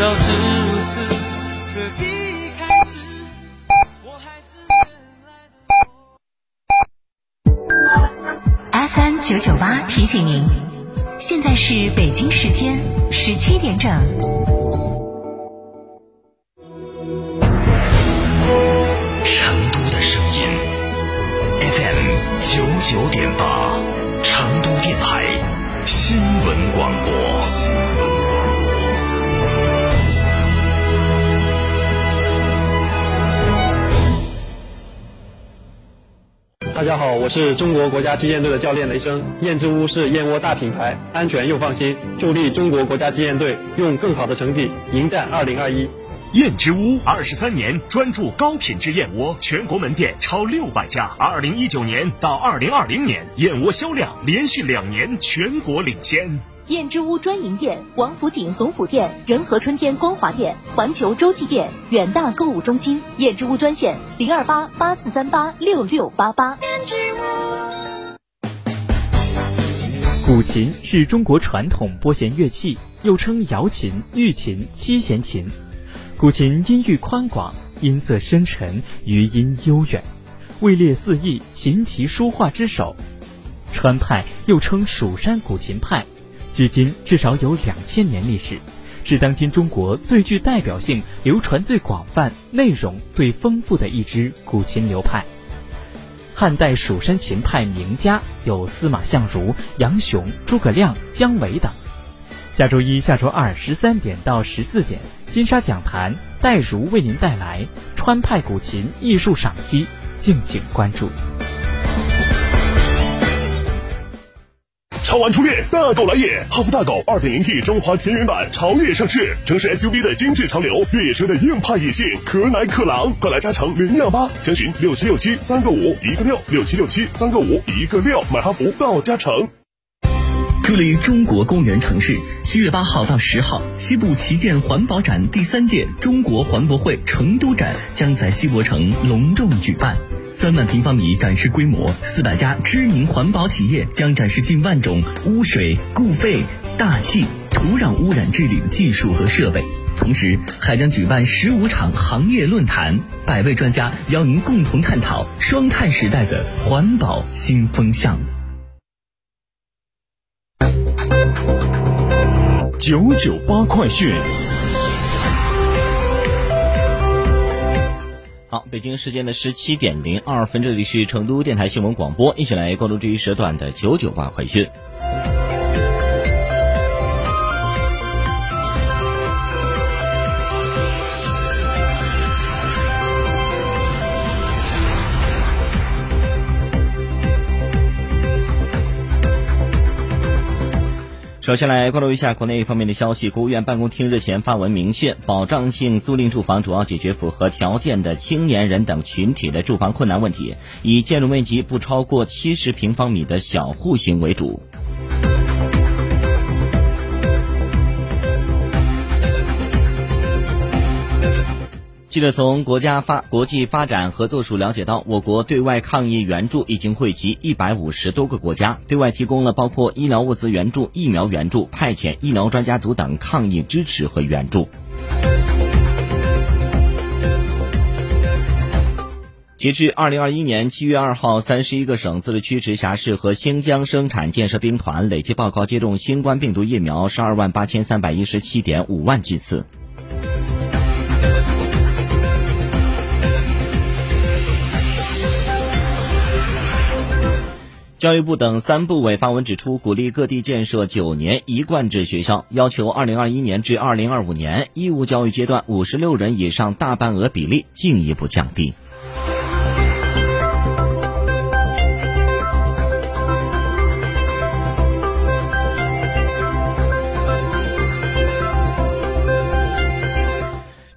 早知如此，可一开始我还是原来的 FM 九九八提醒您，现在是北京时间十七点整。成都的声音，FM 九九点八，成都电台新闻广播。大家好，我是中国国家击剑队的教练雷声。燕之屋是燕窝大品牌，安全又放心，助力中国国家击剑队用更好的成绩迎战二零二一。燕之屋二十三年专注高品质燕窝，全国门店超六百家。二零一九年到二零二零年，燕窝销量连续两年全国领先。燕之屋专营店：王府井总府店、仁和春天光华店、环球洲际店、远大购物中心。燕之屋专线：零二八八四三八六六八八。古琴是中国传统拨弦乐器，又称瑶琴、玉琴、七弦琴。古琴音域宽广，音色深沉，余音悠远，位列四艺琴棋书画之首。川派又称蜀山古琴派，距今至少有两千年历史，是当今中国最具代表性、流传最广泛、内容最丰富的一支古琴流派。汉代蜀山琴派名家有司马相如、杨雄、诸葛亮、姜维等。下周一下周二十三点到十四点，金沙讲坛戴如为您带来川派古琴艺术赏析，敬请关注。超玩初恋，大狗来也！哈弗大狗 2.0T 中华田园版潮猎上市，城市 SUV 的精致潮流，越野车的硬派野性，可奶可狼，快来加诚零幺八，详询六七六七三个五一个六六七六七三个五一个六，买哈弗到加诚。助力中国公园城市，七月八号到十号，西部旗舰环保展第三届中国环博会成都展将在西博城隆重举办。三万平方米展示规模，四百家知名环保企业将展示近万种污水、固废、大气、土壤污染治理技术和设备。同时，还将举办十五场行业论坛，百位专家邀您共同探讨双碳时代的环保新风向。九九八快讯。好，北京时间的十七点零二分，这里是成都电台新闻广播，一起来关注这一时段的九九八快讯。首先来关注一下国内方面的消息。国务院办公厅日前发文明确，保障性租赁住房主要解决符合条件的青年人等群体的住房困难问题，以建筑面积不超过七十平方米的小户型为主。记者从国家发国际发展合作署了解到，我国对外抗疫援助已经惠及一百五十多个国家，对外提供了包括医疗物资援助、疫苗援助、派遣医疗专家组等抗疫支持和援助。截至二零二一年七月二号，三十一个省、自治区、直辖市和新疆生产建设兵团累计报告接种新冠病毒疫苗十二万八千三百一十七点五万剂次。教育部等三部委发文指出，鼓励各地建设九年一贯制学校，要求二零二一年至二零二五年义务教育阶段五十六人以上大班额比例进一步降低。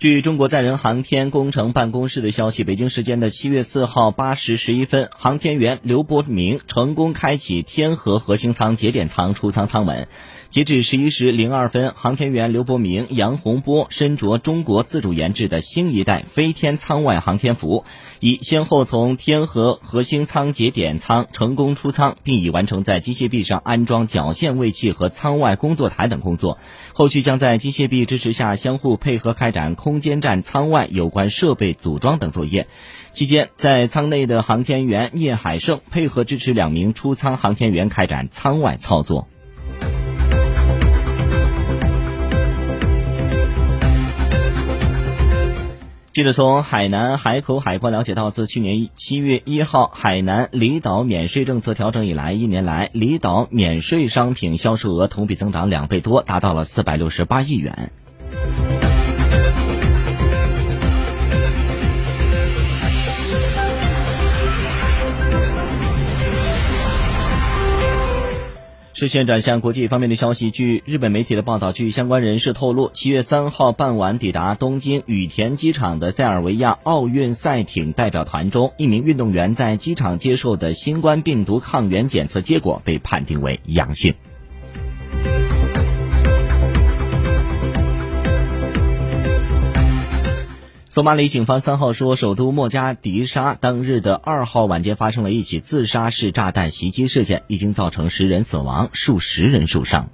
据中国载人航天工程办公室的消息，北京时间的七月四号八时十一分，航天员刘伯明成功开启天河核心舱节点舱出舱舱门，截至十一时零二分，航天员刘伯明、杨洪波身着中国自主研制的新一代飞天舱外航天服，已先后从天河核心舱节点舱成功出舱，并已完成在机械臂上安装绞线位器和舱外工作台等工作。后续将在机械臂支持下相互配合开展空间站舱外有关设备组装等作业。期间，在舱内的航天员聂海胜配合支持两名出舱航天员开展舱外操作。记者从海南海口海关了解到，自去年七月一号海南离岛免税政策调整以来，一年来离岛免税商品销售额同比增长两倍多，达到了四百六十八亿元。视线转向国际方面的消息，据日本媒体的报道，据相关人士透露，七月三号傍晚抵达东京羽田机场的塞尔维亚奥运赛艇代表团中，一名运动员在机场接受的新冠病毒抗原检测结果被判定为阳性。索马里警方三号说，首都莫加迪沙当日的二号晚间发生了一起自杀式炸弹袭击事件，已经造成十人死亡，数十人受伤。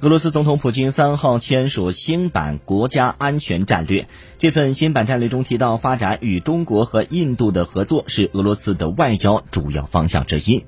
俄罗斯总统普京三号签署新版国家安全战略，这份新版战略中提到，发展与中国和印度的合作是俄罗斯的外交主要方向之一。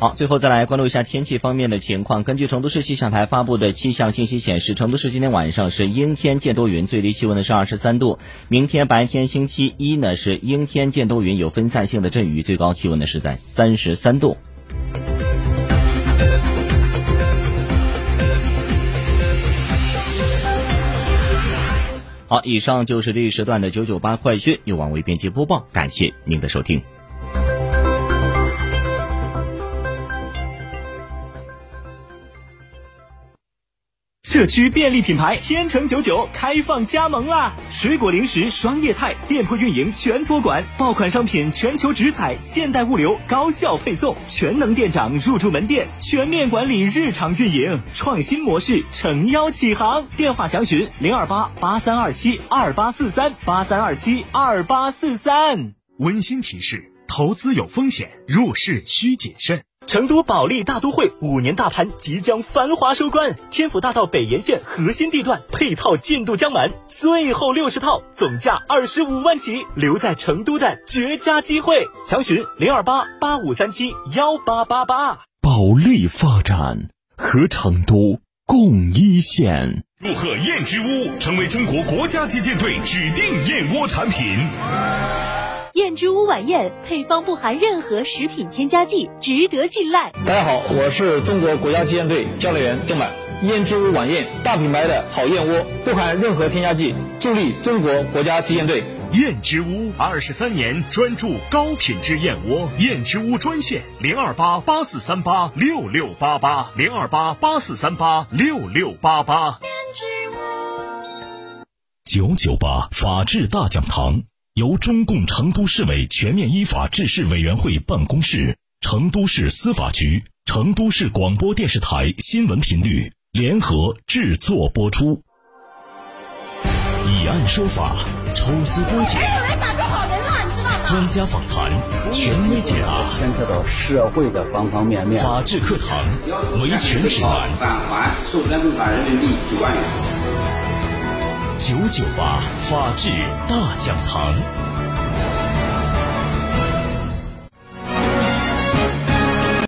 好，最后再来关注一下天气方面的情况。根据成都市气象台发布的气象信息显示，成都市今天晚上是阴天见多云，最低气温呢是二十三度。明天白天星期一呢是阴天见多云，有分散性的阵雨，最高气温呢是在三十三度。好，以上就是这一时段的九九八快讯，由王维编辑播报，感谢您的收听。社区便利品牌天成九九开放加盟啦！水果零食双业态店铺运营全托管，爆款商品全球直采，现代物流高效配送，全能店长入驻门店，全面管理日常运营，创新模式诚邀启航。电话详询零二八八三二七二八四三八三二七二八四三。温馨提示：投资有风险，入市需谨慎。成都保利大都会五年大盘即将繁华收官，天府大道北沿线核心地段配套进度将满，最后六十套，总价二十五万起，留在成都的绝佳机会。详询零二八八五三七幺八八八。保利发展和成都共一线。祝贺燕之屋成为中国国家击剑队指定燕窝产品。燕之屋晚宴配方不含任何食品添加剂，值得信赖。大家好，我是中国国家击剑队教练员郑满。燕之屋晚宴，大品牌的好燕窝，不含任何添加剂，助力中国国家击剑队。燕之屋二十三年专注高品质燕窝，燕之屋专线零二八八四三八六六八八零二八八四三八六六八八。九九八法治大讲堂。由中共成都市委全面依法治市委员会办公室、成都市司法局、成都市广播电视台新闻频率联合制作播出。以案说法，抽丝剥茧，专家访谈，权威解答，牵扯到社会的方方面面。法治课堂，维权指南。返还授权正款人民币九万元。九九八法治大讲堂。